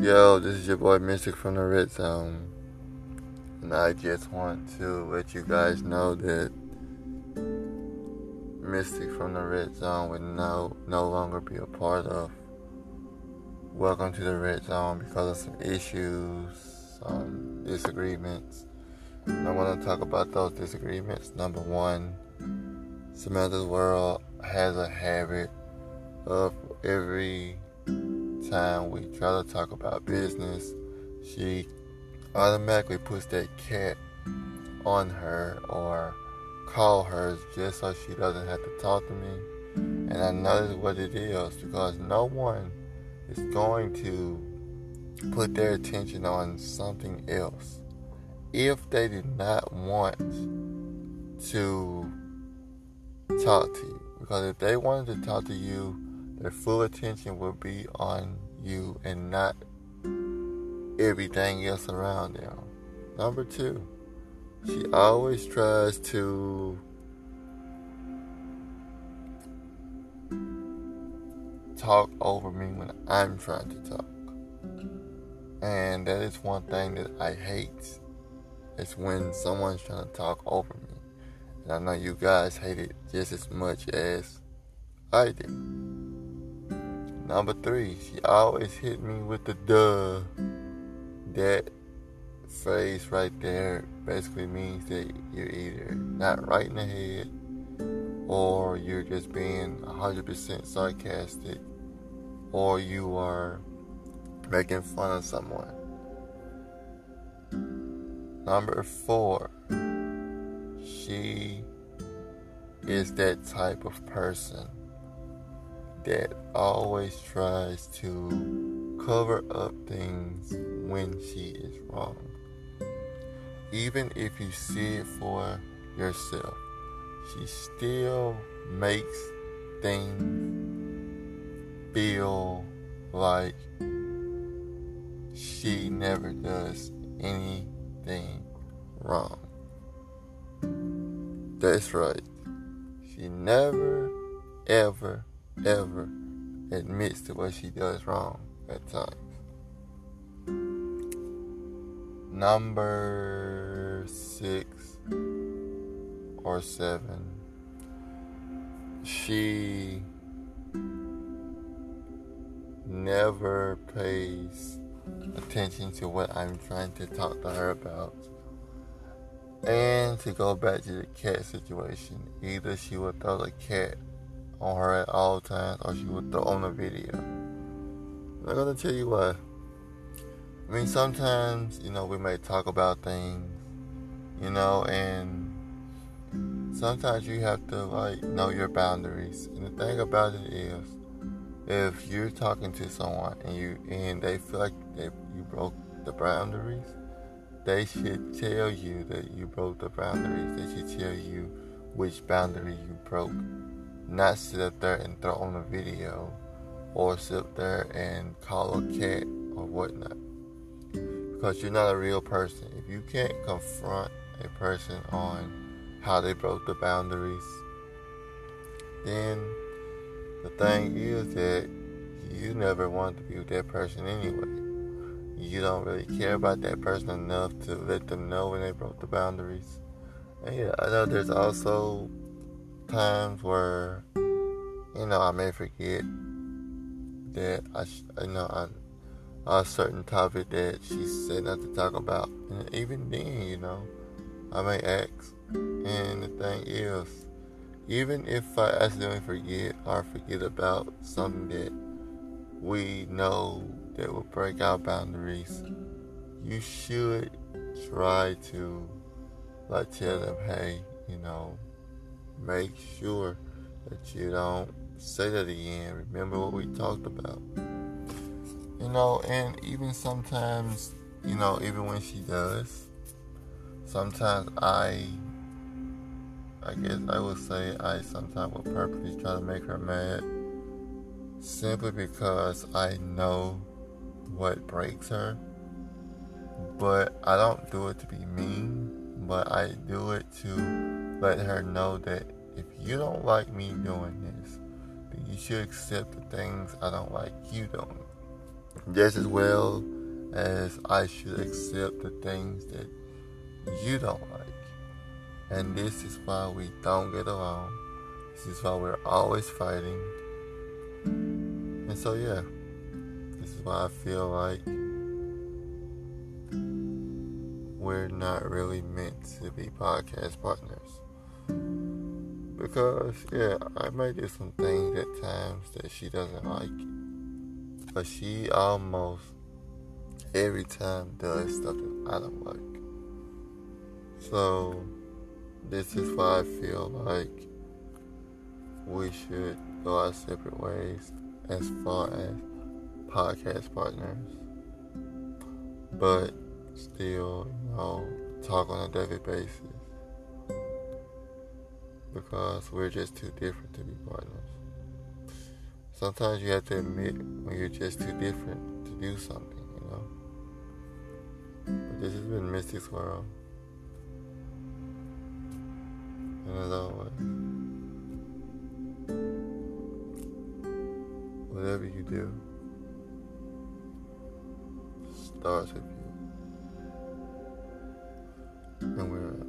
Yo, this is your boy Mystic from the Red Zone. Um, and I just want to let you guys know that Mystic from the Red Zone um, would no, no longer be a part of Welcome to the Red Zone um, because of some issues, some disagreements. I want to talk about those disagreements. Number one, Samantha's World has a habit of every time we try to talk about business, she automatically puts that cat on her or call her just so she doesn't have to talk to me. And I know that's what it is because no one is going to put their attention on something else if they did not want to talk to you. Because if they wanted to talk to you, their full attention will be on you and not everything else around them. Number two, she always tries to talk over me when I'm trying to talk. And that is one thing that I hate. It's when someone's trying to talk over me. And I know you guys hate it just as much as I do. Number three, she always hit me with the duh. That phrase right there basically means that you're either not right in the head or you're just being 100% sarcastic or you are making fun of someone. Number four, she is that type of person that always tries to cover up things when she is wrong. Even if you see it for yourself, she still makes things feel like she never does anything wrong. That's right. She never, ever, ever admits to what she does wrong at times. Number six or seven, she never pays attention to what I'm trying to talk to her about. And to go back to the cat situation, either she would throw the cat on her at all times or she would throw on the video. I'm gonna tell you what. I mean, sometimes, you know, we may talk about things, you know, and sometimes you have to, like, know your boundaries. And the thing about it is, if you're talking to someone and you and they feel like they, you broke the boundaries, they should tell you that you broke the boundaries. They should tell you which boundary you broke. Not sit up there and throw on a video or sit up there and call a cat or whatnot because you're not a real person. If you can't confront a person on how they broke the boundaries, then the thing is that you never want to be with that person anyway. You don't really care about that person enough to let them know when they broke the boundaries. And yeah, I know there's also times where, you know, I may forget that I, you know, I a certain topic that she said not to talk about. And even then, you know, I may ask. And the thing is, even if I accidentally forget or forget about something that we know that will break our boundaries, you should try to like tell them, hey, you know, make sure that you don't say that again. Remember what we talked about. You know, and even sometimes, you know, even when she does, sometimes I, I guess I would say I sometimes will purposely try to make her mad simply because I know what breaks her. But I don't do it to be mean, but I do it to let her know that if you don't like me doing this, then you should accept the things I don't like you doing. just as well as I should accept the things that you don't like. And this is why we don't get along. This is why we're always fighting. And so, yeah, this is why I feel like we're not really meant to be podcast partners. Because, yeah, I might do some things at times that she doesn't like. But she almost every time does stuff that I don't like. So, this is why I feel like we should go our separate ways as far as podcast partners. But still, you know, talk on a daily basis because we're just too different to be partners. Sometimes you have to admit when you're just too different to do something, you know. But this has been Mystic World. And as always, whatever you do starts with you. And we're